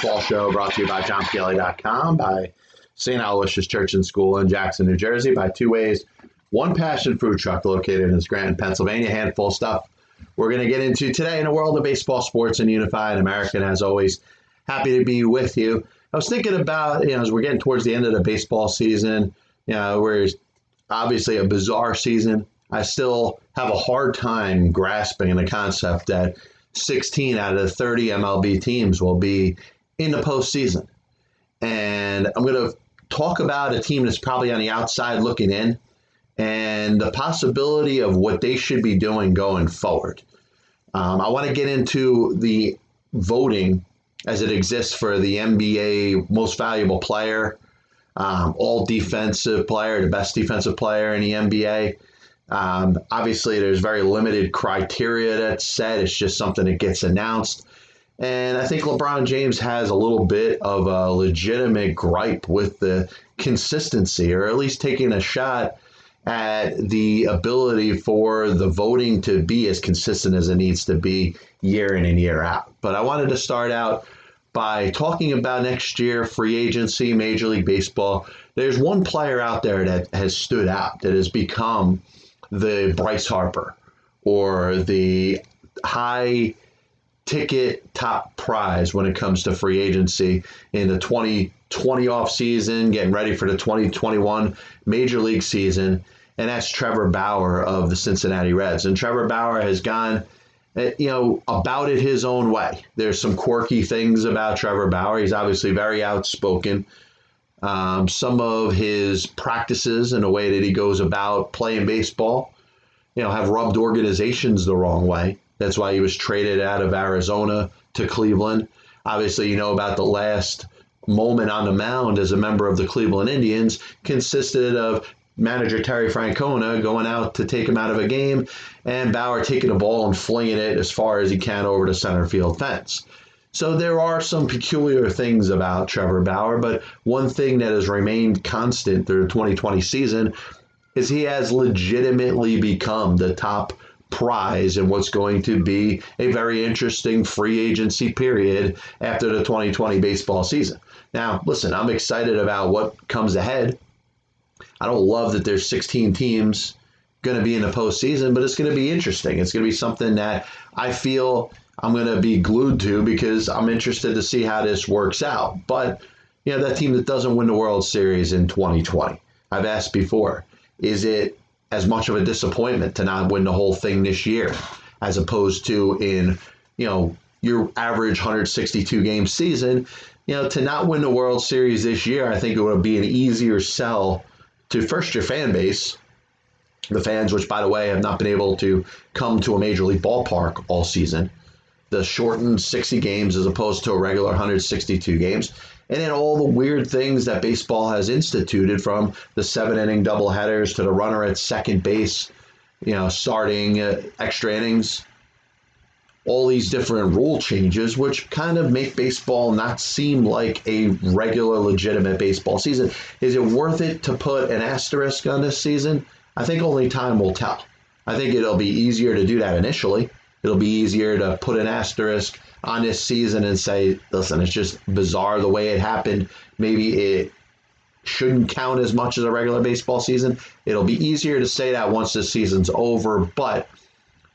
Basketball show brought to you by JohnPielli.com, by St. Aloysius Church and School in Jackson, New Jersey, by Two Ways, One Passion Food Truck located in Scranton, Pennsylvania. Handful of stuff we're going to get into today in a world of baseball, sports, and unified American. As always, happy to be with you. I was thinking about, you know, as we're getting towards the end of the baseball season, you know, where it's obviously a bizarre season, I still have a hard time grasping the concept that 16 out of the 30 MLB teams will be in the postseason. And I'm going to talk about a team that's probably on the outside looking in and the possibility of what they should be doing going forward. Um, I want to get into the voting as it exists for the NBA most valuable player, um, all defensive player, the best defensive player in the NBA. Um, obviously, there's very limited criteria that's set. It's just something that gets announced. And I think LeBron James has a little bit of a legitimate gripe with the consistency, or at least taking a shot at the ability for the voting to be as consistent as it needs to be year in and year out. But I wanted to start out by talking about next year free agency, Major League Baseball. There's one player out there that has stood out that has become the Bryce Harper or the high ticket top prize when it comes to free agency in the 2020 off season, getting ready for the 2021 Major League season and that's Trevor Bauer of the Cincinnati Reds. And Trevor Bauer has gone, eh, you know, about it his own way. There's some quirky things about Trevor Bauer. He's obviously very outspoken. Um, some of his practices and the way that he goes about playing baseball, you know, have rubbed organizations the wrong way. That's why he was traded out of Arizona to Cleveland. Obviously, you know about the last moment on the mound as a member of the Cleveland Indians consisted of manager Terry Francona going out to take him out of a game, and Bauer taking the ball and flinging it as far as he can over the center field fence. So there are some peculiar things about Trevor Bauer, but one thing that has remained constant through the 2020 season is he has legitimately become the top prize in what's going to be a very interesting free agency period after the 2020 baseball season. Now, listen, I'm excited about what comes ahead I don't love that there's 16 teams going to be in the postseason, but it's going to be interesting. It's going to be something that I feel I'm going to be glued to because I'm interested to see how this works out. But you know, that team that doesn't win the World Series in 2020, I've asked before, is it as much of a disappointment to not win the whole thing this year, as opposed to in you know your average 162 game season? You know, to not win the World Series this year, I think it would be an easier sell to first your fan base, the fans, which by the way have not been able to come to a major league ballpark all season, the shortened 60 games as opposed to a regular 162 games, and then all the weird things that baseball has instituted from the seven inning double headers to the runner at second base, you know, starting uh, extra innings all these different rule changes, which kind of make baseball not seem like a regular, legitimate baseball season. Is it worth it to put an asterisk on this season? I think only time will tell. I think it'll be easier to do that initially. It'll be easier to put an asterisk on this season and say, listen, it's just bizarre the way it happened. Maybe it shouldn't count as much as a regular baseball season. It'll be easier to say that once the season's over, but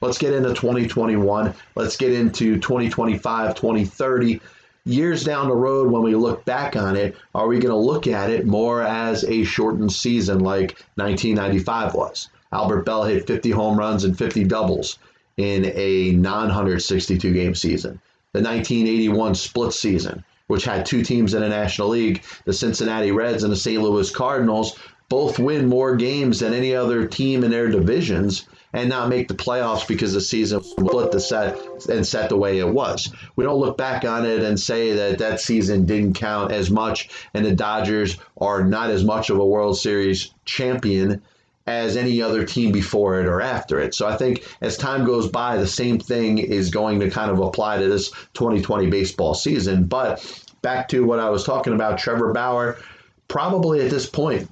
Let's get into 2021. Let's get into 2025, 2030. Years down the road, when we look back on it, are we going to look at it more as a shortened season like 1995 was? Albert Belle hit 50 home runs and 50 doubles in a non 162 game season. The 1981 split season, which had two teams in the National League, the Cincinnati Reds and the St. Louis Cardinals, both win more games than any other team in their divisions and not make the playoffs because the season split the set and set the way it was. We don't look back on it and say that that season didn't count as much and the Dodgers are not as much of a World Series champion as any other team before it or after it. So I think as time goes by, the same thing is going to kind of apply to this 2020 baseball season. But back to what I was talking about, Trevor Bauer, probably at this point,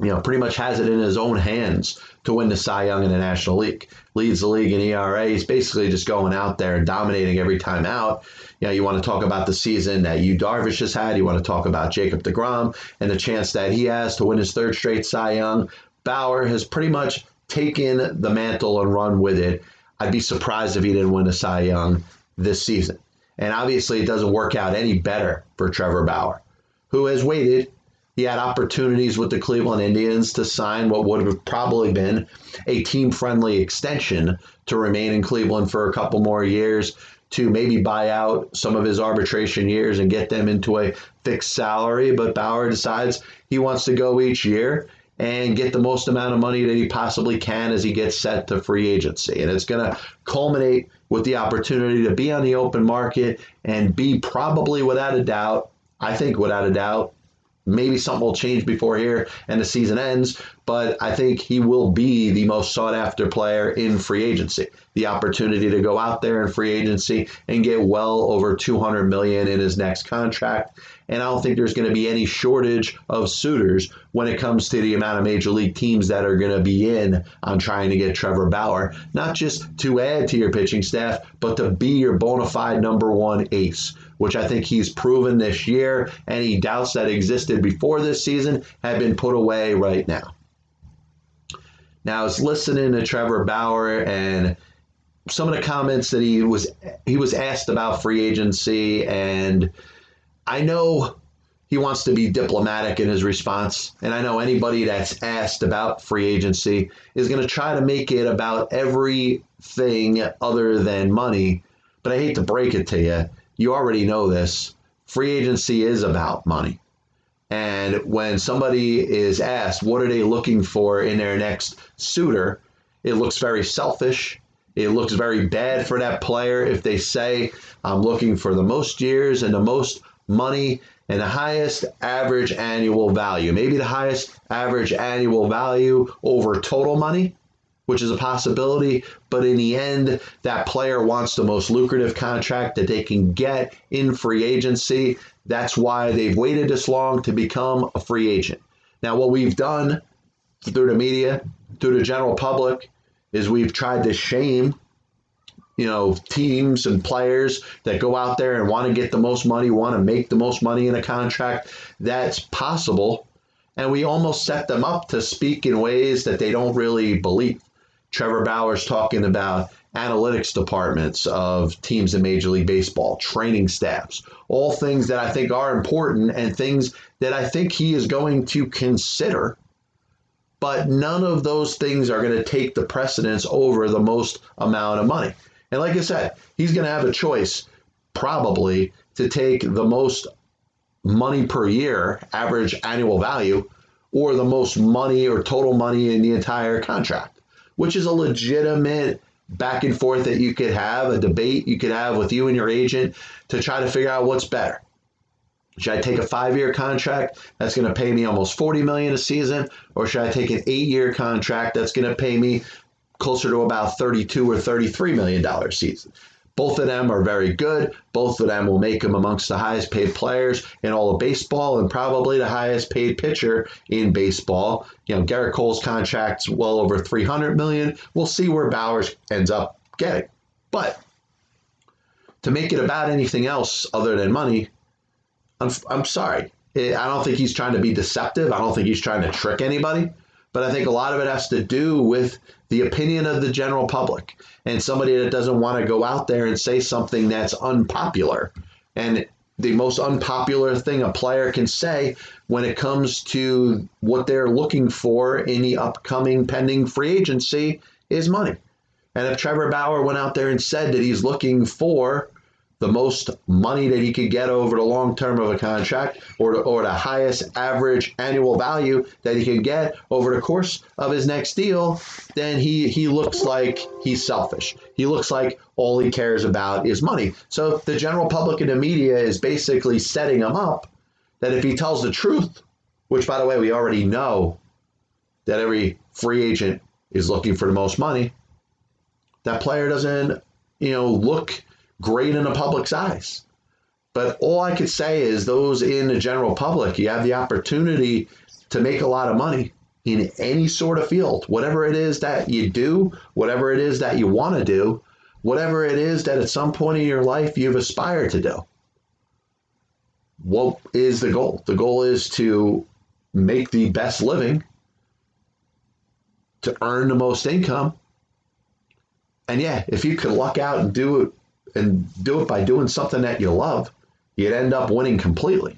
you know, pretty much has it in his own hands to win the Cy Young in the National League. Leads the league in ERA. He's basically just going out there and dominating every time out. You know, you want to talk about the season that Yu Darvish has had. You want to talk about Jacob DeGrom and the chance that he has to win his third straight Cy Young. Bauer has pretty much taken the mantle and run with it. I'd be surprised if he didn't win a Cy Young this season. And obviously, it doesn't work out any better for Trevor Bauer, who has waited he had opportunities with the Cleveland Indians to sign what would have probably been a team friendly extension to remain in Cleveland for a couple more years, to maybe buy out some of his arbitration years and get them into a fixed salary. But Bauer decides he wants to go each year and get the most amount of money that he possibly can as he gets set to free agency. And it's going to culminate with the opportunity to be on the open market and be probably without a doubt, I think without a doubt, Maybe something will change before here and the season ends, but I think he will be the most sought after player in free agency. The opportunity to go out there in free agency and get well over 200 million in his next contract. And I don't think there's going to be any shortage of suitors when it comes to the amount of major league teams that are going to be in on trying to get Trevor Bauer, not just to add to your pitching staff, but to be your bona fide number one ace which I think he's proven this year. Any doubts that existed before this season have been put away right now. Now, I was listening to Trevor Bauer and some of the comments that he was he was asked about free agency, and I know he wants to be diplomatic in his response. And I know anybody that's asked about free agency is going to try to make it about everything other than money. But I hate to break it to you you already know this. Free agency is about money. And when somebody is asked, what are they looking for in their next suitor? It looks very selfish. It looks very bad for that player if they say, I'm looking for the most years and the most money and the highest average annual value. Maybe the highest average annual value over total money which is a possibility. But in the end, that player wants the most lucrative contract that they can get in free agency. That's why they've waited this long to become a free agent. Now, what we've done through the media, through the general public, is we've tried to shame you know teams and players that go out there and want to get the most money want to make the most money in a contract that's possible and we almost set them up to speak in ways that they don't really believe Trevor Bauer's talking about analytics departments of teams in Major League Baseball, training staffs, all things that I think are important and things that I think he is going to consider. But none of those things are going to take the precedence over the most amount of money. And like I said, he's going to have a choice probably to take the most money per year, average annual value, or the most money or total money in the entire contract which is a legitimate back and forth that you could have, a debate you could have with you and your agent to try to figure out what's better. Should I take a five-year contract that's going to pay me almost 40 million a season, or should I take an eight-year contract that's going to pay me closer to about 32 or 33 million dollars season? Both of them are very good. Both of them will make him amongst the highest paid players in all of baseball and probably the highest paid pitcher in baseball. You know, Gerrit Cole's contract's well over 300 million. We'll see where Bauer's ends up getting. But to make it about anything else other than money, I'm, I'm sorry. I don't think he's trying to be deceptive. I don't think he's trying to trick anybody. But I think a lot of it has to do with the opinion of the general public and somebody that doesn't want to go out there and say something that's unpopular. And the most unpopular thing a player can say when it comes to what they're looking for in the upcoming pending free agency is money. And if Trevor Bauer went out there and said that he's looking for the most money that he could get over the long term of a contract or, or the highest average annual value that he could get over the course of his next deal, then he, he looks like he's selfish. He looks like all he cares about is money. So the general public and the media is basically setting him up that if he tells the truth, which by the way, we already know that every free agent is looking for the most money, that player doesn't, you know, look great in the public's eyes. But all I could say is those in the general public, you have the opportunity to make a lot of money in any sort of field, whatever it is that you do, whatever it is that you want to do, whatever it is that at some point in your life you've aspired to do. What is the goal? The goal is to make the best living, to earn the most income. And yeah, if you could luck out and do it and do it by doing something that you love, you'd end up winning completely.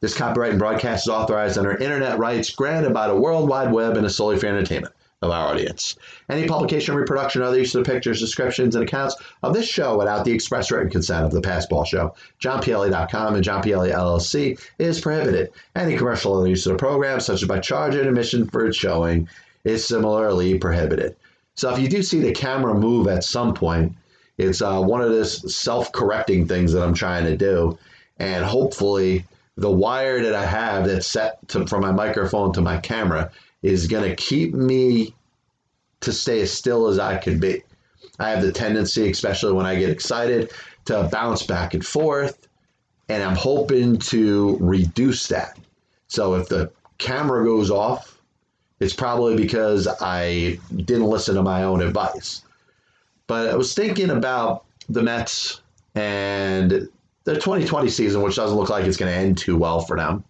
This copyright and broadcast is authorized under internet rights granted by the World Wide Web and is solely for entertainment of our audience. Any publication, reproduction, or other use of the pictures, descriptions, and accounts of this show without the express written consent of the Passball Show, JohnPielli.com, and John Pielli LLC is prohibited. Any commercial other use of the program, such as by charging admission for its showing, is similarly prohibited. So if you do see the camera move at some point, it's uh, one of those self-correcting things that I'm trying to do, and hopefully the wire that I have that's set to, from my microphone to my camera is going to keep me to stay as still as I can be. I have the tendency, especially when I get excited, to bounce back and forth, and I'm hoping to reduce that. So if the camera goes off, it's probably because I didn't listen to my own advice. But I was thinking about the Mets and the 2020 season, which doesn't look like it's going to end too well for them.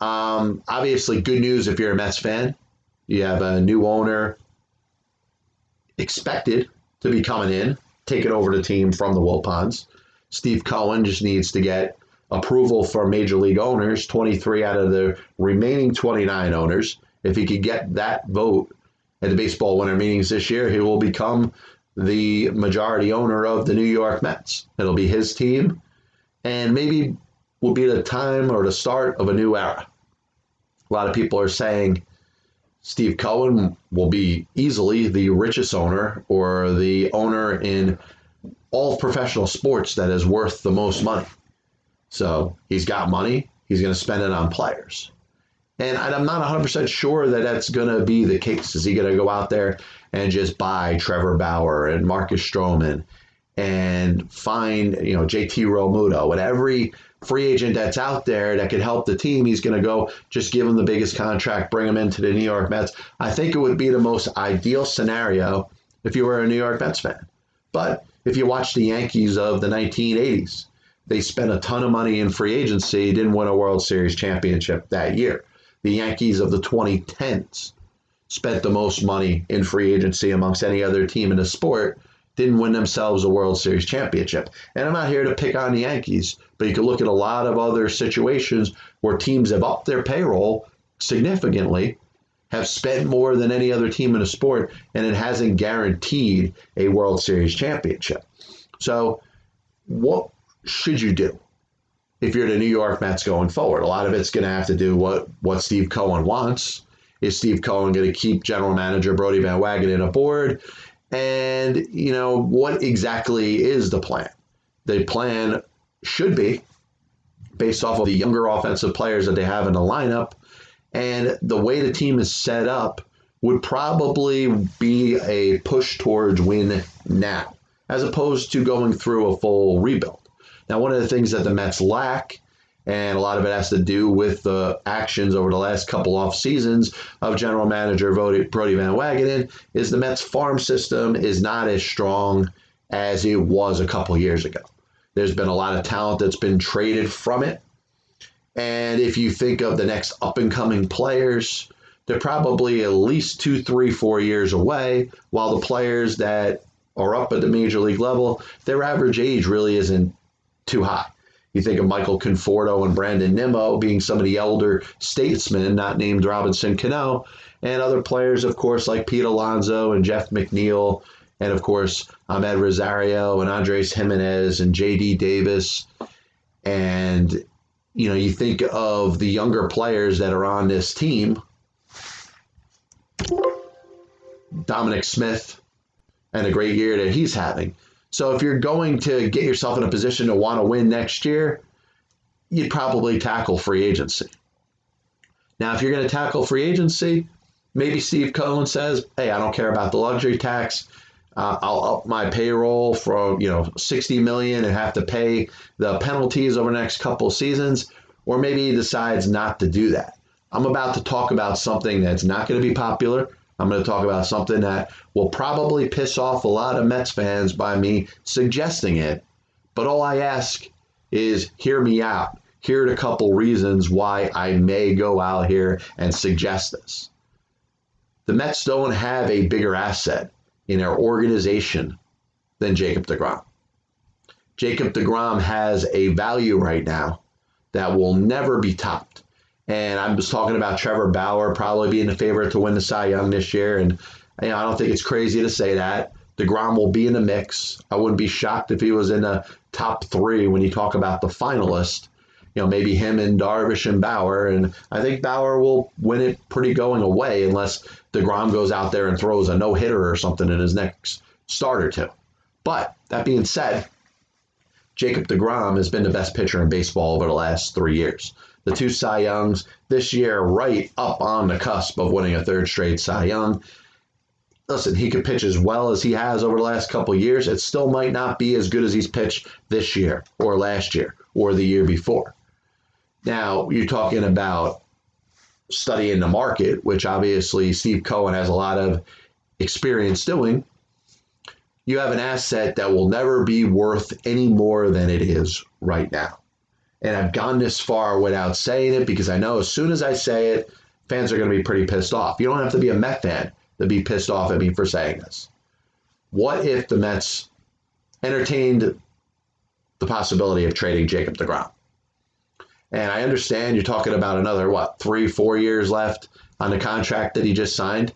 Um, obviously, good news if you're a Mets fan. You have a new owner expected to be coming in, taking over the team from the Wilpons. Steve Cohen just needs to get approval from major league owners, 23 out of the remaining 29 owners. If he could get that vote at the baseball winter meetings this year, he will become the majority owner of the New York Mets. It'll be his team and maybe will be the time or the start of a new era. A lot of people are saying Steve Cohen will be easily the richest owner or the owner in all professional sports that is worth the most money. So he's got money, he's going to spend it on players. And I'm not 100% sure that that's going to be the case. Is he going to go out there and just buy Trevor Bauer and Marcus Stroman and find, you know, JT Realmuto and every free agent that's out there that could help the team, he's going to go just give him the biggest contract, bring him into the New York Mets. I think it would be the most ideal scenario if you were a New York Mets fan. But if you watch the Yankees of the 1980s, they spent a ton of money in free agency, didn't win a World Series championship that year. The Yankees of the 2010s spent the most money in free agency amongst any other team in the sport didn't win themselves a World Series championship. And I'm not here to pick on the Yankees, but you can look at a lot of other situations where teams have upped their payroll significantly, have spent more than any other team in the sport, and it hasn't guaranteed a World Series championship. So, what should you do if you're the New York Mets going forward? A lot of it's going to have to do what what Steve Cohen wants. Is Steve Cohen going to keep general manager Brodie Van Wagenen aboard? And, you know, what exactly is the plan? The plan should be based off of the younger offensive players that they have in the lineup. And the way the team is set up would probably be a push towards win now, as opposed to going through a full rebuild. Now, one of the things that the Mets lack and a lot of it has to do with the actions over the last couple off seasons of general manager Brodie Van Wagenen is the Mets farm system is not as strong as it was a couple years ago. There's been a lot of talent that's been traded from it. And if you think of the next up and coming players, they're probably at least two, three, four years away, while the players that are up at the major league level, their average age really isn't too high. You think of Michael Conforto and Brandon Nimmo being some of the elder statesmen, not named Robinson Cano, and other players, of course, like Pete Alonso and Jeff McNeil, and of course, Amed Rosario and Andres Gimenez and J.D. Davis. And, you know, you think of the younger players that are on this team Dominic Smith and a great year that he's having. So if you're going to get yourself in a position to want to win next year, you'd probably tackle free agency. Now, if you're going to tackle free agency, maybe Steve Cohen says, "Hey, I don't care about the luxury tax. Uh, I'll up my payroll for you know 60 million and have to pay the penalties over the next couple seasons." Or maybe he decides not to do that. I'm about to talk about something that's not going to be popular. I'm going to talk about something that will probably piss off a lot of Mets fans by me suggesting it. But all I ask is hear me out. Here are a couple reasons why I may go out here and suggest this. The Mets don't have a bigger asset in their organization than Jacob DeGrom. Jacob DeGrom has a value right now that will never be topped. And I was talking about Trevor Bauer probably being the favorite to win the Cy Young this year. And you know, I don't think it's crazy to say that. DeGrom will be in the mix. I wouldn't be shocked if he was in the top three when you talk about the finalist. You know, maybe him and Darvish and Bauer. And I think Bauer will win it pretty going away unless DeGrom goes out there and throws a no hitter or something in his next start or two. But that being said, Jacob DeGrom has been the best pitcher in baseball over the last three years. The two Cy Youngs this year, right up on the cusp of winning a third straight Cy Young. Listen, he could pitch as well as he has over the last couple years. It still might not be as good as he's pitched this year or last year or the year before. Now, you're talking about studying the market, which obviously Steve Cohen has a lot of experience doing you have an asset that will never be worth any more than it is right now. And I've gone this far without saying it because I know as soon as I say it, fans are going to be pretty pissed off. You don't have to be a Met fan to be pissed off at me for saying this. What if the Mets entertained the possibility of trading Jacob DeGrom? And I understand you're talking about another, what, three, four years left on the contract that he just signed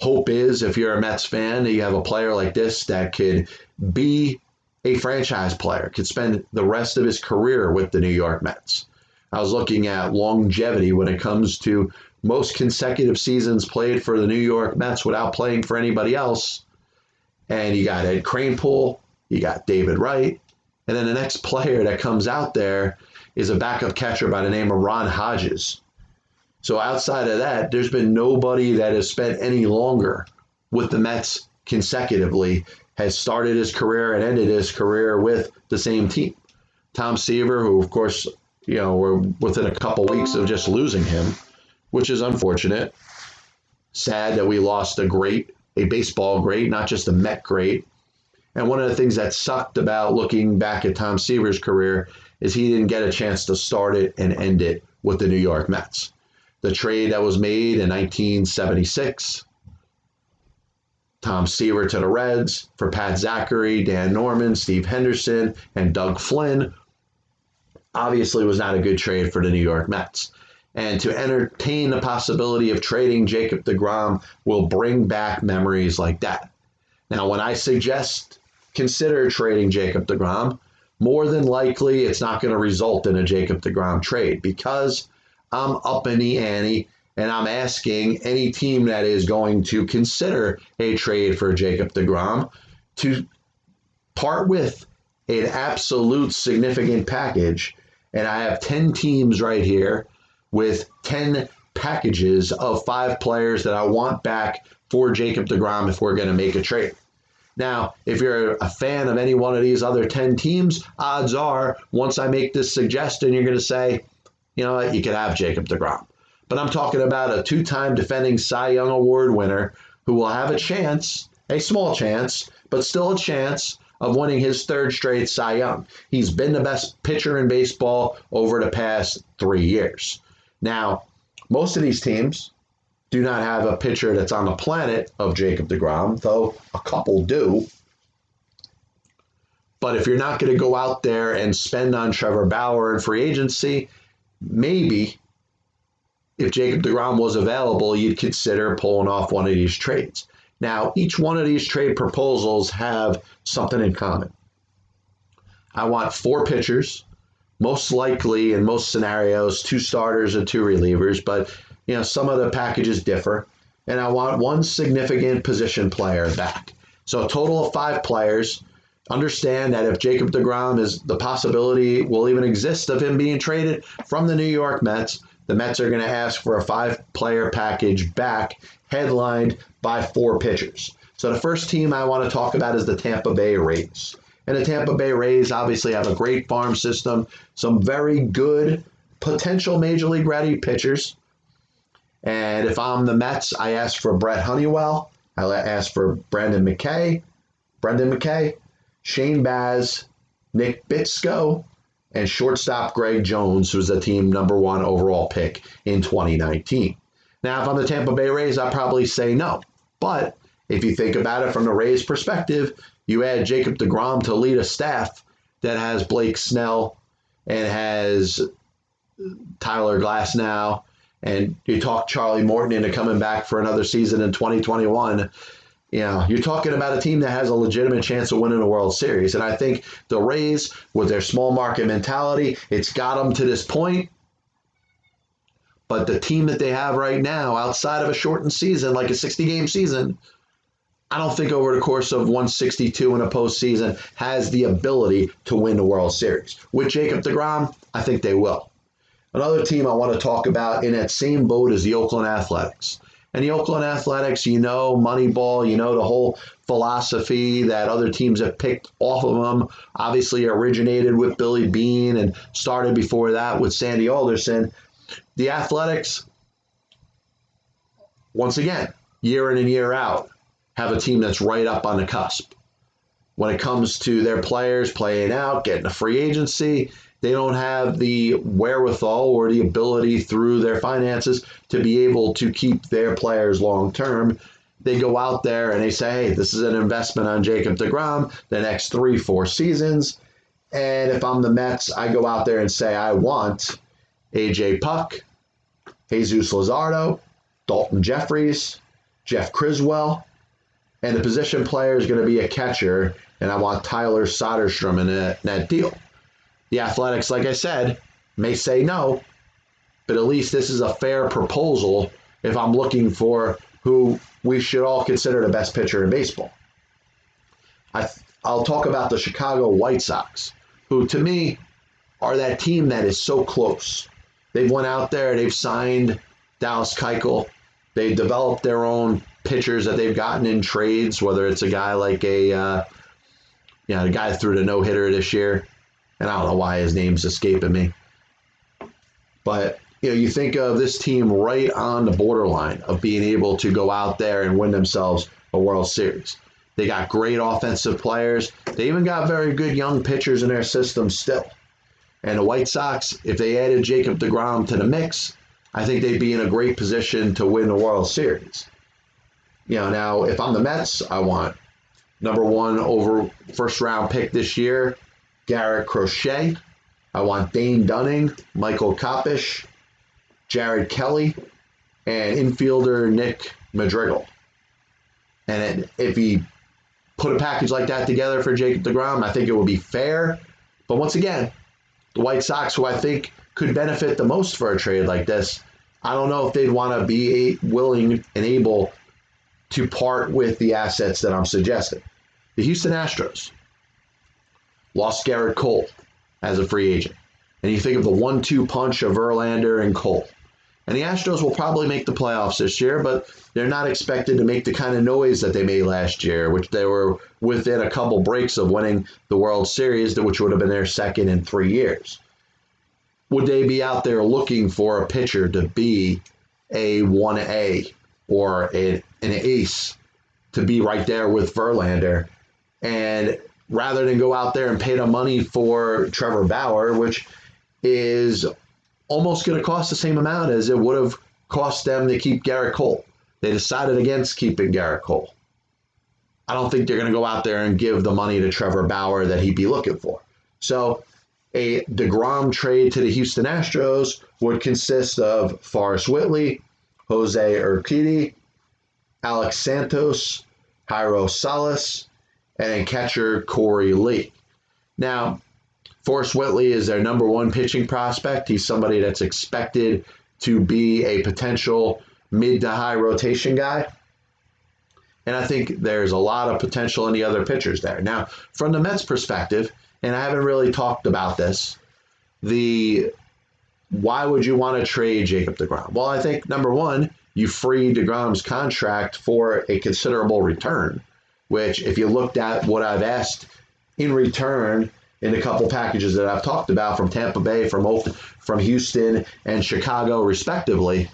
hope is if you're a Mets fan that you have a player like this that could be a franchise player, could spend the rest of his career with the New York Mets. I was looking at longevity when it comes to most consecutive seasons played for the New York Mets without playing for anybody else. And you got Ed Kranepool, you got David Wright, and then the next player that comes out there is a backup catcher by the name of Ron Hodges. So outside of that, there's been nobody that has spent any longer with the Mets consecutively, has started his career and ended his career with the same team. Tom Seaver, who of course, you know, we're within a couple weeks of just losing him, which is unfortunate. Sad that we lost a great, a baseball great, not just a Met great. And one of the things that sucked about looking back at Tom Seaver's career is he didn't get a chance to start it and end it with the New York Mets the trade that was made in 1976. Tom Seaver to the Reds for Pat Zachry, Dan Norman, Steve Henderson, and Doug Flynn obviously was not a good trade for the New York Mets. And to entertain the possibility of trading Jacob DeGrom will bring back memories like that. Now, when I suggest consider trading Jacob DeGrom, more than likely it's not going to result in a Jacob DeGrom trade because I'm up in the ante and I'm asking any team that is going to consider a trade for Jacob DeGrom to part with an absolute significant package. And I have 10 teams right here with 10 packages of five players that I want back for Jacob DeGrom if we're going to make a trade. Now, if you're a fan of any one of these other 10 teams, odds are once I make this suggestion, you're going to say, you know what? You could have Jacob DeGrom. But I'm talking about a two time defending Cy Young Award winner who will have a chance, a small chance, but still a chance of winning his third straight Cy Young. He's been the best pitcher in baseball over the past three years. Now, most of these teams do not have a pitcher that's on the planet of Jacob DeGrom, though a couple do. But if you're not going to go out there and spend on Trevor Bauer in free agency, maybe if Jacob DeGrom was available, you'd consider pulling off one of these trades. Now, each one of these trade proposals have something in common. I want four pitchers, most likely in most scenarios, two starters and two relievers, but you know, some of the packages differ. And I want one significant position player back. So a total of five players understand that if Jacob DeGrom is the possibility will even exist of him being traded from the New York Mets, the Mets are going to ask for a five player package back, headlined by four pitchers. So the first team I want to talk about is the Tampa Bay Rays. And the Tampa Bay Rays obviously have a great farm system, some very good potential major league ready pitchers. And if I'm the Mets, I ask for Brent Honeywell. I ask for Brandon McKay, Brendan McKay, Shane Baz, Nick Bitsko, and shortstop Greg Jones, who's the team number one overall pick in 2019. Now, if I'm the Tampa Bay Rays, I'd probably say no. But if you think about it from the Rays' perspective, you add Jacob DeGrom to lead a staff that has Blake Snell and has Tyler Glasnow, and you talk Charlie Morton into coming back for another season in 2021 you know, you're talking about a team that has a legitimate chance of winning a World Series. And I think the Rays, with their small market mentality, it's got them to this point. But the team that they have right now, outside of a shortened season, like a 60 game season, I don't think over the course of 162 in a postseason has the ability to win the World Series. With Jacob DeGrom, I think they will. Another team I want to talk about in that same boat is the Oakland Athletics. And the Oakland Athletics, you know, Moneyball, you know, the whole philosophy that other teams have picked off of them, obviously originated with Billy Beane and started before that with Sandy Alderson. The Athletics, once again, year in and year out, have a team that's right up on the cusp. When it comes to their players playing out, getting a free agency, they don't have the wherewithal or the ability through their finances to be able to keep their players long term. They go out there and they say, hey, this is an investment on Jacob DeGrom the next three, four seasons. And if I'm the Mets, I go out there and say, I want AJ Puk, Jesus Luzardo, Daulton Jefferies, Jeff Criswell, and the position player is going to be a catcher, and I want Tyler Soderstrom in that, in that deal. The Athletics, like I said, may say no, but at least this is a fair proposal if I'm looking for who we should all consider the best pitcher in baseball. I, I'll talk about the Chicago White Sox, who to me are that team that is so close. They've went out there, they've signed Dallas Keuchel, they've developed their own pitchers that they've gotten in trades, whether it's a guy like a, uh, you know, the guy threw the no hitter this year, and I don't know why his name's escaping me. But you know, you think of this team right on the borderline of being able to go out there and win themselves a World Series. They got great offensive players. They even got very good young pitchers in their system still. And the White Sox, if they added Jacob DeGrom to the mix, I think they'd be in a great position to win the World Series. You know, now if I'm the Mets, I want number one over first round pick this year, Garrett Crochet. I want Dane Dunning, Michael Kopech, Jared Kelley, and infielder Nick Madrigal. And if he put a package like that together for Jacob DeGrom, I think it would be fair. But once again, the White Sox, who I think could benefit the most for a trade like this, I don't know if they'd want to be willing and able to part with the assets that I'm suggesting. The Houston Astros, lost Gerrit Cole as a free agent. And you think of the one two punch of Verlander and Cole. And the Astros will probably make the playoffs this year, but they're not expected to make the kind of noise that they made last year, which they were within a couple breaks of winning the World Series, which would have been their second in three years. Would they be out there looking for a pitcher to be a 1A or a, an ace to be right there with Verlander? And rather than go out there and pay the money for Trevor Bauer, which is almost going to cost the same amount as it would have cost them to keep Gerrit Cole. They decided against keeping Gerrit Cole. I don't think they're going to go out there and give the money to Trevor Bauer that he'd be looking for. So, a DeGrom trade to the Houston Astros would consist of Forrest Whitley, Jose Urquidy, Alex Santos, Jairo Solis, and catcher Korey Lee. Now, Forrest Whitley is their number one pitching prospect. He's somebody that's expected to be a potential mid to high rotation guy. And I think there's a lot of potential in the other pitchers there. Now, from the Mets' perspective, and I haven't really talked about this, the why would you want to trade Jacob DeGrom? Well, I think number one, you free DeGrom's contract for a considerable return, which, if you looked at what I've asked in return in a couple packages that I've talked about from Tampa Bay, from from Houston, and Chicago, respectively,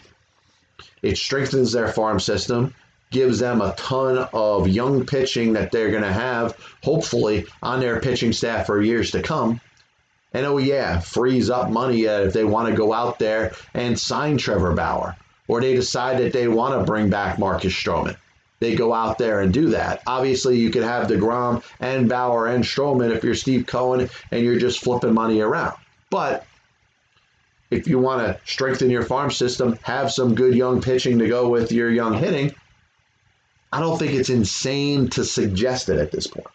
it strengthens their farm system, gives them a ton of young pitching that they're going to have, hopefully, on their pitching staff for years to come. And oh, yeah, frees up money uh, if they want to go out there and sign Trevor Bauer, or they decide that they want to bring back Marcus Stroman. They go out there and do that. Obviously, you could have DeGrom and Bauer and Stroman if you're Steve Cohen and you're just flipping money around. But if you want to strengthen your farm system, have some good young pitching to go with your young hitting, I don't think it's insane to suggest it at this point.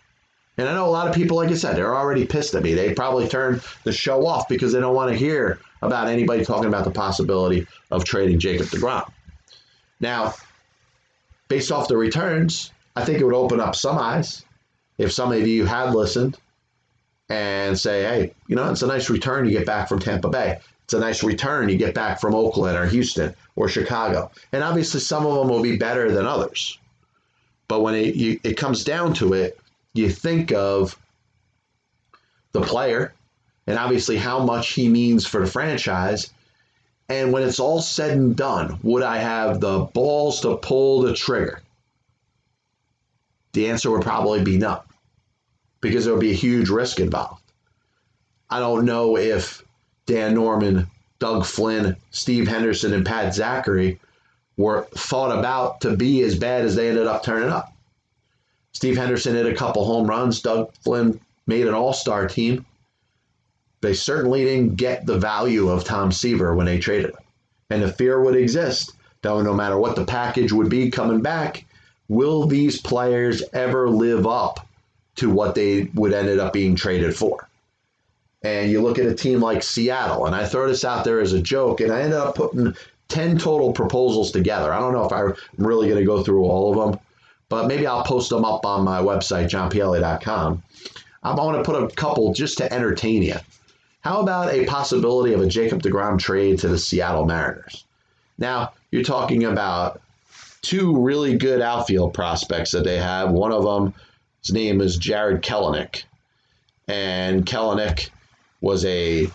And I know a lot of people, like I said, they're already pissed at me. They probably turn the show off because they don't want to hear about anybody talking about the possibility of trading Jacob DeGrom. Now, based off the returns, I think it would open up some eyes if some of you had listened and say, hey, you know, it's a nice return you get back from Tampa Bay. It's a nice return you get back from Oakland or Houston or Chicago. And obviously, some of them will be better than others. But when it, you, it comes down to it, you think of the player and obviously how much he means for the franchise. And when it's all said and done, would I have the balls to pull the trigger? The answer would probably be no, because there would be a huge risk involved. I don't know if Dan Norman, Doug Flynn, Steve Henderson, and Pat Zachry were thought about to be as bad as they ended up turning up. Steve Henderson hit a couple home runs. Doug Flynn made an all star team. They certainly didn't get the value of Tom Seaver when they traded him. And the fear would exist that no matter what the package would be coming back, will these players ever live up to what they would ended up being traded for? And you look at a team like Seattle, and I throw this out there as a joke, and I ended up putting 10 total proposals together. I don't know if I'm really going to go through all of them but maybe I'll post them up on my website, johnpielli.com. I'm going to put a couple just to entertain you. How about a possibility of a Jacob DeGrom trade to the Seattle Mariners? Now, you're talking about two really good outfield prospects that they have. One of them, his name is Jarred Kelenic. And Kelenic was a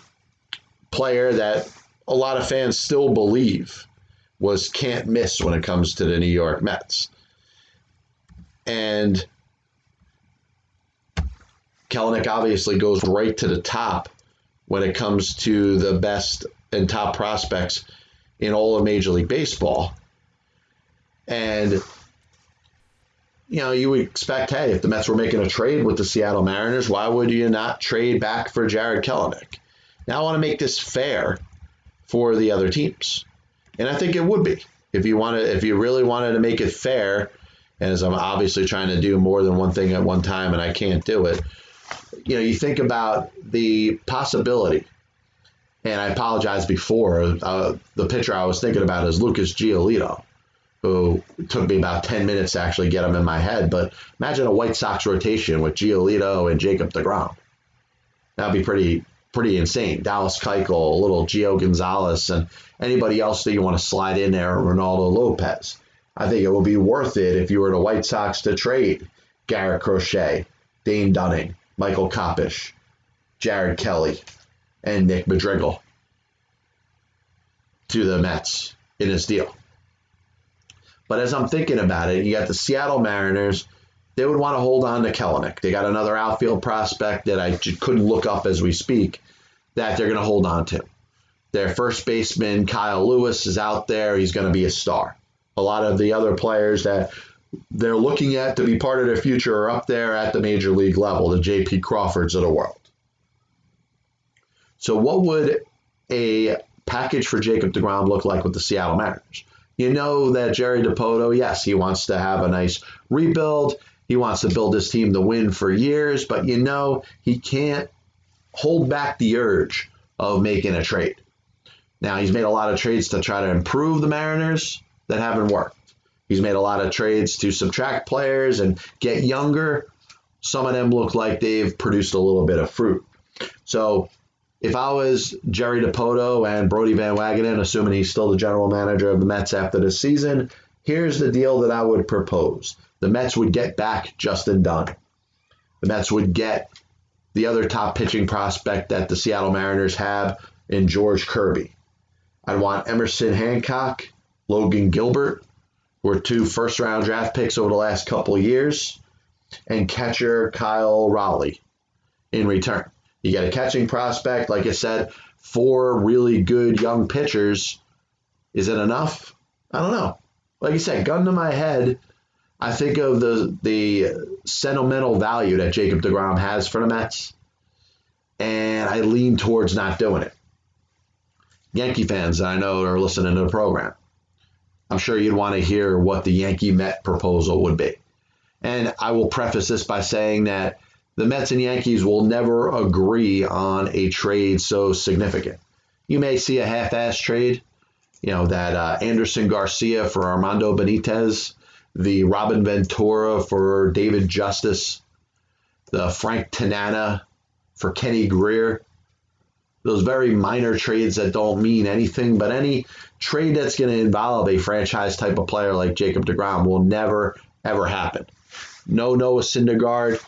player that a lot of fans still believe was can't miss when it comes to the New York Mets. And Kelenic obviously goes right to the top when it comes to the best and top prospects in all of Major League Baseball. And you know, you would expect, hey, if the Mets were making a trade with the Seattle Mariners, why would you not trade back for Jarred Kelenic? Now I want to make this fair for the other teams. And I think it would be. If you wanted if you really wanted to make it fair, and as I'm obviously trying to do more than one thing at one time and I can't do it. You know, you think about the possibility, and I apologize before, uh, the pitcher I was thinking about is Lucas Giolito, who took me about 10 minutes to actually get him in my head. But imagine a White Sox rotation with Giolito and Jacob DeGrom. That'd be pretty pretty insane. Dallas Keuchel, a little Gio Gonzalez, and anybody else that you want to slide in there, Reynaldo Lopez. I think it would be worth it if you were the White Sox to trade Garrett Crochet, Dane Dunning, Michael Kopech, Jared Kelley, and Nick Madrigal to the Mets in this deal. But as I'm thinking about it, you got the Seattle Mariners. They would want to hold on to Kelenic. They got another outfield prospect that I couldn't look up as we speak that they're going to hold on to. Their first baseman, Kyle Lewis, is out there. He's going to be a star a lot of the other players that they're looking at to be part of their future are up there at the major league level, the J.P. Crawfords of the world. So, what would a package for Jacob DeGrom look like with the Seattle Mariners? You know that Jerry Dipoto, yes, he wants to have a nice rebuild. He wants to build his team to win for years, but you know he can't hold back the urge of making a trade. Now, he's made a lot of trades to try to improve the Mariners that haven't worked. He's made a lot of trades to subtract players and get younger. Some of them look like they've produced a little bit of fruit. So if I was Jerry Dipoto and Brodie Van Wagenen, assuming he's still the general manager of the Mets after this season, here's the deal that I would propose. The Mets would get back Justin Dunn. The Mets would get the other top pitching prospect that the Seattle Mariners have in George Kirby. I'd want Emerson Hancock, Logan Gilbert, who are two first round draft picks over the last couple years, and catcher Kyle Raleigh in return. You get a catching prospect, like I said, four really good young pitchers. Is it enough? I don't know. Like I said, gun to my head, I think of the the sentimental value that Jacob DeGrom has for the Mets, and I lean towards not doing it. Yankee fans I know are listening to the program, I'm sure you'd want to hear what the Yankee Met proposal would be. And I will preface this by saying that the Mets and Yankees will never agree on a trade so significant. You may see a half ass trade, you know, that uh, Anderson Garcia for Armando Benitez, the Robin Ventura for David Justice, the Frank Tanana for Kenny Greer. Those very minor trades that don't mean anything, but any trade that's going to involve a franchise type of player like Jacob DeGrom will never, ever happen. No Noah Syndergaard,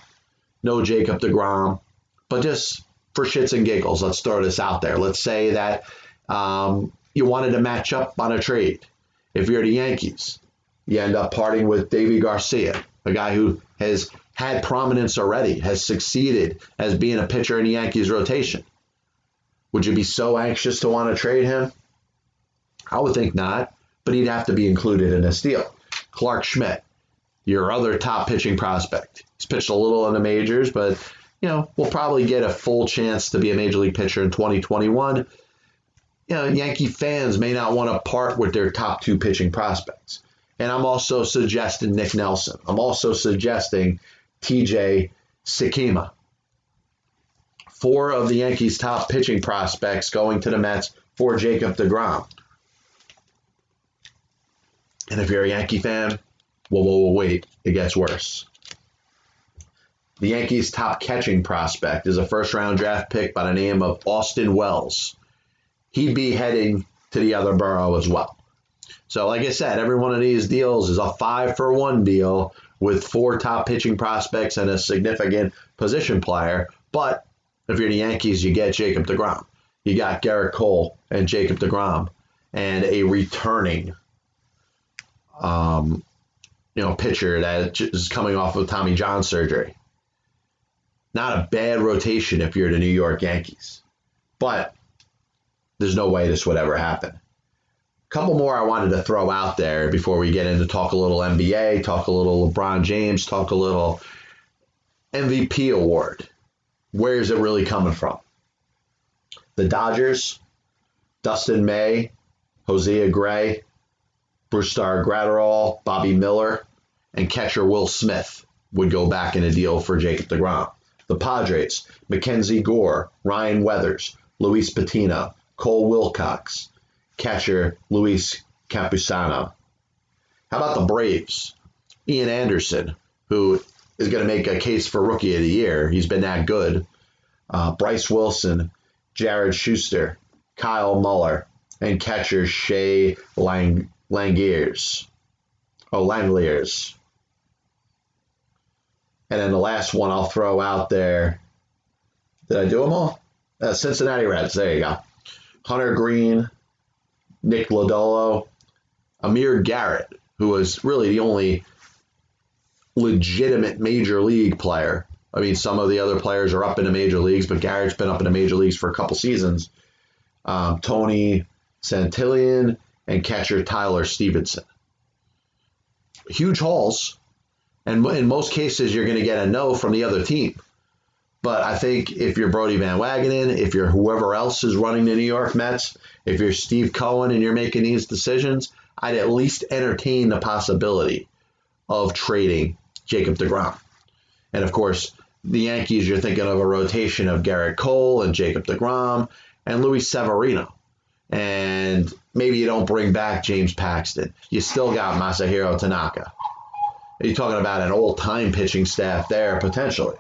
no Jacob DeGrom, but just for shits and giggles, let's throw this out there. Let's say that um, you wanted to match up on a trade. If you're the Yankees, you end up parting with Deivi Garcia, a guy who has had prominence already, has succeeded as being a pitcher in the Yankees rotation. Would you be so anxious to want to trade him? I would think not, but he'd have to be included in this deal. Clarke Schmidt, your other top pitching prospect. He's pitched a little in the majors, but you know, we'll probably get a full chance to be a major league pitcher in 2021. You know, Yankee fans may not want to part with their top two pitching prospects. And I'm also suggesting Nick Nelson. I'm also suggesting TJ Sikkema. Four of the Yankees' top pitching prospects going to the Mets for Jacob DeGrom. And if you're a Yankee fan, whoa, whoa, whoa, wait, it gets worse. The Yankees' top catching prospect is a first round draft pick by the name of Austin Wells. He'd be heading to the other borough as well. So, like I said, every one of these deals is a five for one deal with four top pitching prospects and a significant position player. But if you're the Yankees, you get Jacob DeGrom. You got Gerrit Cole and Jacob DeGrom and a returning um, you know, pitcher that is coming off of Tommy John surgery. Not a bad rotation if you're the New York Yankees. But there's no way this would ever happen. Couple more I wanted to throw out there before we get into talk a little NBA, talk a little LeBron James, talk a little MVP award. Where is it really coming from? The Dodgers, Dustin May, Josiah Gray, Brusdar Graterol, Bobby Miller, and catcher Will Smith would go back in a deal for Jacob DeGrom. The Padres, Mackenzie Gore, Ryan Weathers, Luis Patino, Cole Wilcox, catcher Luis Campusano. How about the Braves? Ian Anderson, who is going to make a case for Rookie of the Year. He's been that good. Uh, Bryce Wilson, Jared Schuster, Kyle Muller, and catcher Shea Lang- Langeliers. Oh, Langeliers. And then the last one I'll throw out there. Did I do them all? Uh, Cincinnati Reds. There you go. Hunter Greene, Nick Lodolo, Amir Garrett, who was really the only legitimate major league player. I mean, some of the other players are up in the major leagues, but Garrett's been up in the major leagues for a couple seasons. Um, Tony Santillan and catcher Tyler Stephenson. Huge hauls, and in most cases, you're going to get a no from the other team. But I think if you're Brodie Van Wagenen, if you're whoever else is running the New York Mets, if you're Steve Cohen and you're making these decisions, I'd at least entertain the possibility of trading Jacob DeGrom. And of course, the Yankees, you're thinking of a rotation of Gerrit Cole and Jacob DeGrom and Luis Severino. And maybe you don't bring back James Paxton. You still got Masahiro Tanaka. You're talking about an old time pitching staff there potentially.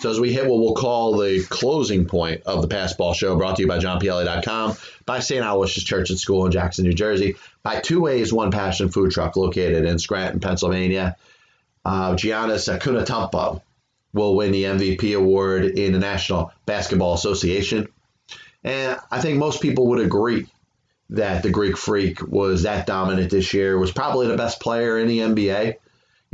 So as we hit what we'll call the closing point of the Passball Show, brought to you by JohnPielli.com, by St. Aloysius Church and School in Jackson, New Jersey, by Two Ways One Passion Food Truck located in Scranton, Pennsylvania. Uh, Giannis Antetokounmpo will win the MVP award in the National Basketball Association. And I think most people would agree that the Greek Freak was that dominant this year, was probably the best player in the NBA.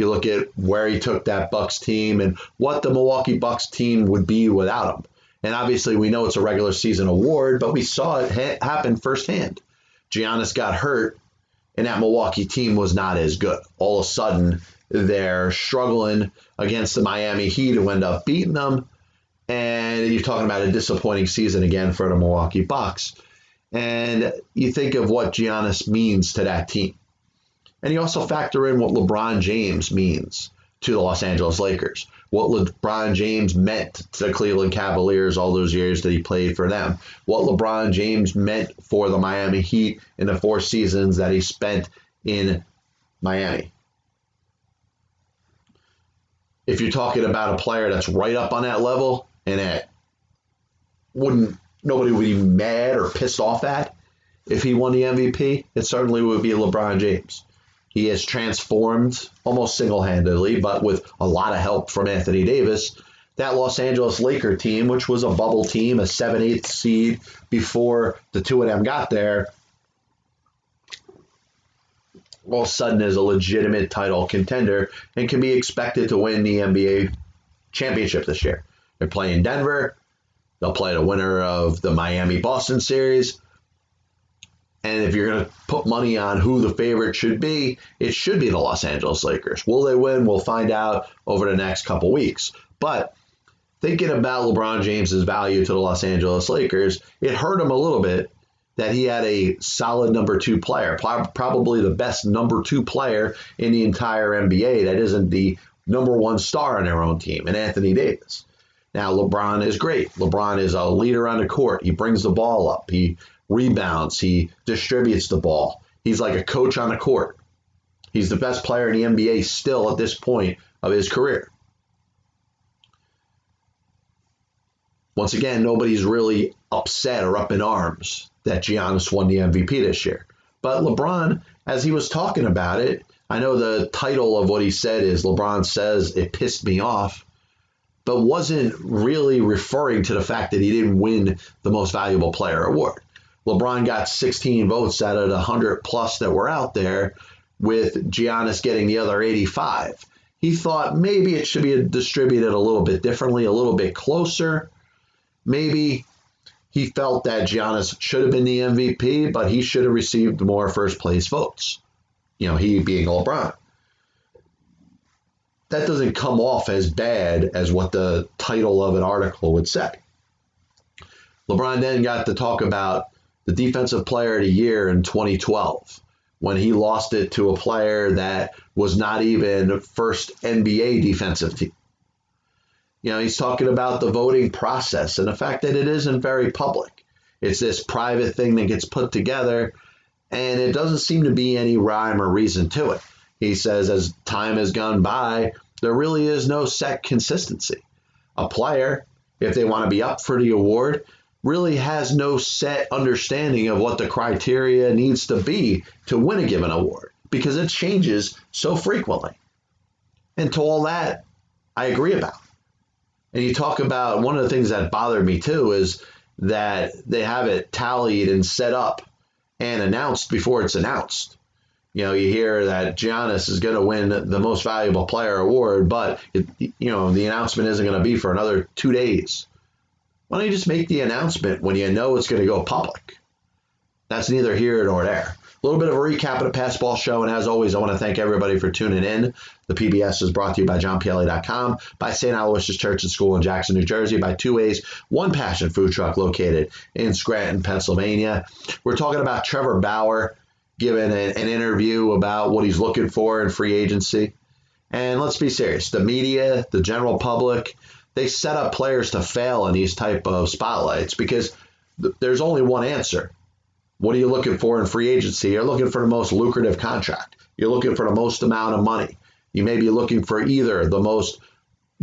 You look at where he took that Bucks team and what the Milwaukee Bucks team would be without him. And obviously, we know it's a regular season award, but we saw it ha- happen firsthand. Giannis got hurt, and that Milwaukee team was not as good. All of a sudden, they're struggling against the Miami Heat, who end up beating them. And you're talking about a disappointing season again for the Milwaukee Bucks. And you think of what Giannis means to that team. And you also factor in what LeBron James means to the Los Angeles Lakers, what LeBron James meant to the Cleveland Cavaliers all those years that he played for them, what LeBron James meant for the Miami Heat in the four seasons that he spent in Miami. If you're talking about a player that's right up on that level and that wouldn't nobody would be mad or pissed off at if he won the MVP, it certainly would be LeBron James. He has transformed almost single handedly, but with a lot of help from Anthony Davis. That Los Angeles Laker team, which was a bubble team, a 7 8 seed before the two of them got there, all of a sudden is a legitimate title contender and can be expected to win the NBA championship this year. They're playing Denver. They'll play the winner of the Miami Boston series. And if you're going to put money on who the favorite should be, it should be the Los Angeles Lakers. Will they win? We'll find out over the next couple weeks. But thinking about LeBron James's value to the Los Angeles Lakers, it hurt him a little bit that he had a solid number two player, probably the best number two player in the entire NBA that isn't the number one star on their own team, and Anthony Davis. Now, LeBron is great. LeBron is a leader on the court. He brings the ball up. He rebounds, he distributes the ball. He's like a coach on the court. He's the best player in the NBA still at this point of his career. Once again, nobody's really upset or up in arms that Giannis won the MVP this year. But LeBron, as he was talking about it, I know the title of what he said is LeBron says it pissed me off, but wasn't really referring to the fact that he didn't win the most valuable player award. LeBron got 16 votes out of the 100 plus that were out there, with Giannis getting the other 85. He thought maybe it should be distributed a little bit differently, a little bit closer. Maybe he felt that Giannis should have been the MVP, but he should have received more first place votes. You know, he being LeBron. That doesn't come off as bad as what the title of an article would say. LeBron then got to talk about the defensive player of the year in 2012 when he lost it to a player that was not even first NBA defensive team. You know, he's talking about the voting process and the fact that it isn't very public. It's this private thing that gets put together, and it doesn't seem to be any rhyme or reason to it. He says, as time has gone by, there really is no set consistency. A player, if they want to be up for the award, really has no set understanding of what the criteria needs to be to win a given award because it changes so frequently. And to all that, I agree about. And you talk about one of the things that bothered me too is that they have it tallied and set up and announced before it's announced. You know, you hear that Giannis is going to win the most valuable player award, but it, you know the announcement isn't going to be for another two days. Why don't you just make the announcement when you know it's going to go public? That's neither here nor there. A little bit of a recap of the Passball Show, and as always, I want to thank everybody for tuning in. The PBS is brought to you by JohnPielli.com, by St. Aloysius Church and School in Jackson, New Jersey, by Two Ways, One Passion Food Truck located in Scranton, Pennsylvania. We're talking about Trevor Bauer giving an, an interview about what he's looking for in free agency. And let's be serious, the media, the general public, they set up players to fail in these type of spotlights because th- there's only one answer. What are you looking for in free agency? You're looking for the most lucrative contract. You're looking for the most amount of money. You may be looking for either the most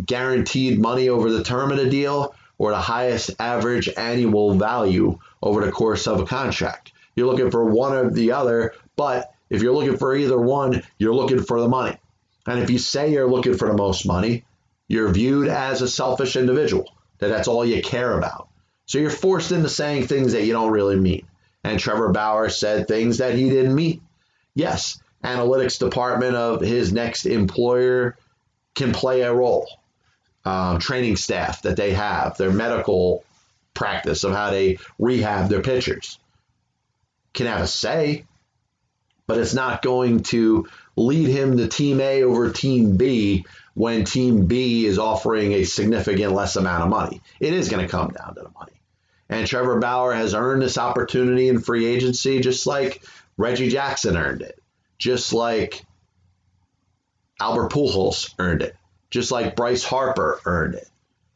guaranteed money over the term of the deal or the highest average annual value over the course of a contract. You're looking for one or the other, but if you're looking for either one, you're looking for the money. And if you say you're looking for the most money, you're viewed as a selfish individual, that that's all you care about. So you're forced into saying things that you don't really mean. And Trevor Bauer said things that he didn't mean. Yes, analytics department of his next employer can play a role. Um, training staff that they have, their medical practice of how they rehab their pitchers can have a say, but it's not going to lead him to team A over team B when team B is offering a significant less amount of money. It is going to come down to the money. And Trevor Bauer has earned this opportunity in free agency just like Reggie Jackson earned it, just like Albert Pujols earned it, just like Bryce Harper earned it,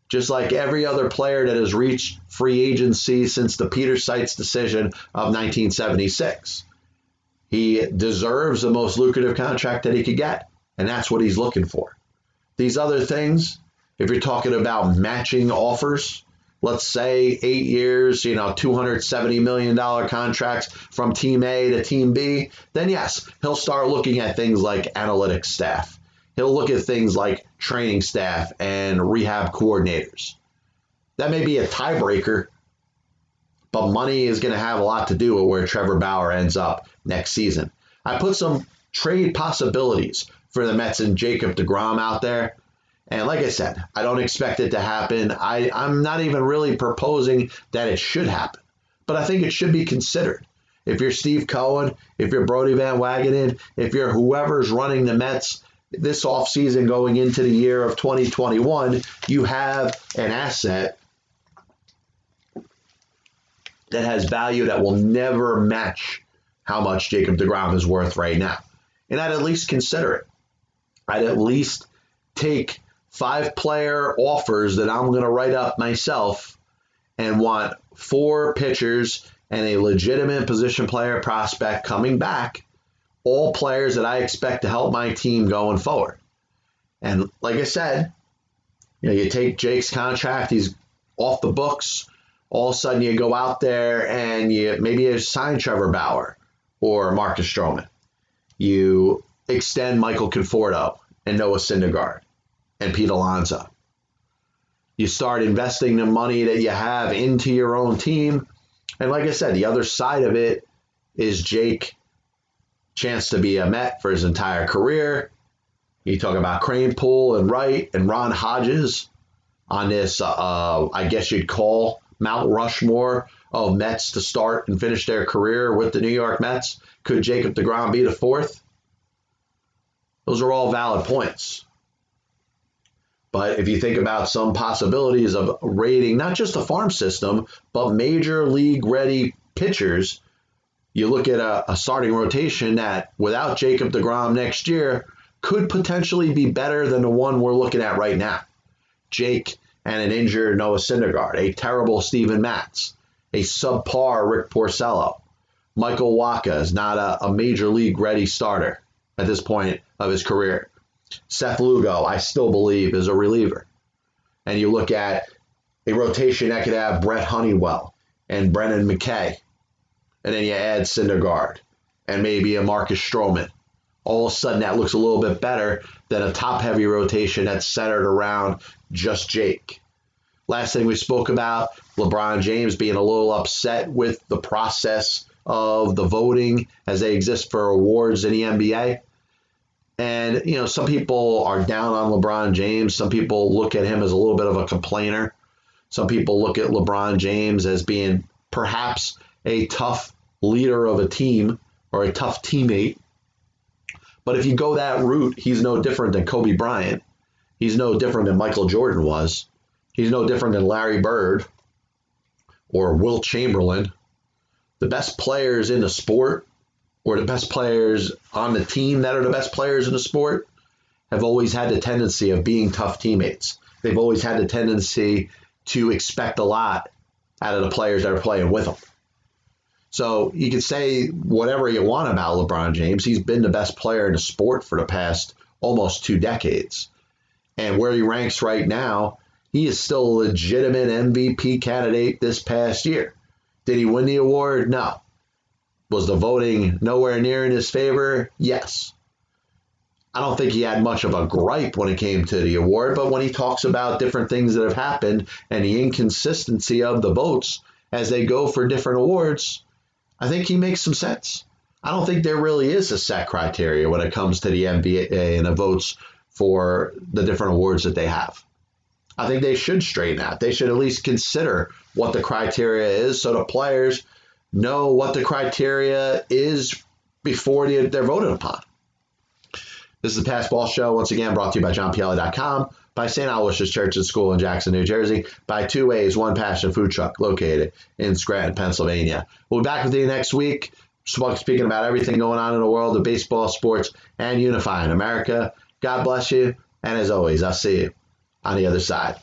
just like every other player that has reached free agency since the Peter Seitz decision of 1976. He deserves the most lucrative contract that he could get, and that's what he's looking for. These other things, if you're talking about matching offers, let's say eight years, you know, $270 million contracts from team A to team B, then yes, he'll start looking at things like analytics staff. He'll look at things like training staff and rehab coordinators. That may be a tiebreaker, but money is going to have a lot to do with where Trevor Bauer ends up next season. I put some trade possibilities for the Mets and Jacob DeGrom out there. And like I said, I don't expect it to happen. I, I'm not even really proposing that it should happen, but I think it should be considered. If you're Steve Cohen, if you're Brodie Van Wagenen, if you're whoever's running the Mets this offseason going into the year of 2021, you have an asset that has value that will never match how much Jacob DeGrom is worth right now. And I'd at least consider it. I'd at least take five player offers that I'm going to write up myself and want four pitchers and a legitimate position player prospect coming back, all players that I expect to help my team going forward. And like I said, you know, you take Jake's contract, he's off the books. All of a sudden, you go out there and you maybe you sign Trevor Bauer or Marcus Stroman. You extend Michael Conforto and Noah Syndergaard and Pete Alonso. You start investing the money that you have into your own team. And like I said, the other side of it is Jake chance to be a Met for his entire career. You talk about Kranepool and Wright and Ron Hodges on this, uh, I guess you'd call Mount Rushmore of Mets to start and finish their career with the New York Mets. Could Jacob DeGrom be the fourth? Those are all valid points. But if you think about some possibilities of rating not just the farm system, but major league ready pitchers, you look at a, a, starting rotation that without Jacob DeGrom next year could potentially be better than the one we're looking at right now. Jake and an injured Noah Syndergaard, a terrible Steven Matz, a subpar Rick Porcello. Michael Wacha is not a, a major league ready starter at this point of his career. Seth Lugo, I still believe, is a reliever. And you look at a rotation that could have Brent Honeywell and Brendan McKay, and then you add Syndergaard and maybe a Marcus Stroman. All of a sudden, that looks a little bit better than a top heavy rotation that's centered around just Jake. Last thing we spoke about LeBron James being a little upset with the process of the voting as they exist for awards in the NBA. And, you know, some people are down on LeBron James. Some people look at him as a little bit of a complainer. Some people look at LeBron James as being perhaps a tough leader of a team or a tough teammate. But if you go that route, he's no different than Kobe Bryant. He's no different than Michael Jordan was. He's no different than Larry Bird or Wilt Chamberlain. The best players in the sport or the best players on the team that are the best players in the sport have always had the tendency of being tough teammates. They've always had the tendency to expect a lot out of the players that are playing with them. So you can say whatever you want about LeBron James. He's been the best player in the sport for the past almost two decades. and where he ranks right now, he is still a legitimate MVP candidate this past year. Did he win the award? No. Was the voting nowhere near in his favor? Yes. I don't think he had much of a gripe when it came to the award, but when he talks about different things that have happened and the inconsistency of the votes as they go for different awards, I think he makes some sense. I don't think there really is a set criteria when it comes to the NBA and the votes for the different awards that they have. I think they should straighten out. They should at least consider what the criteria is so the players know what the criteria is before they're voted upon. This is the Passball Show, once again brought to you by JohnPielli.com, by St. Aloysius Church and School in Jackson, New Jersey, by Two Ways, One Passion Food Truck located in Scranton, Pennsylvania. We'll be back with you next week, speaking about everything going on in the world of baseball, sports, and unifying America. God bless you, and as always, I'll see you on the other side.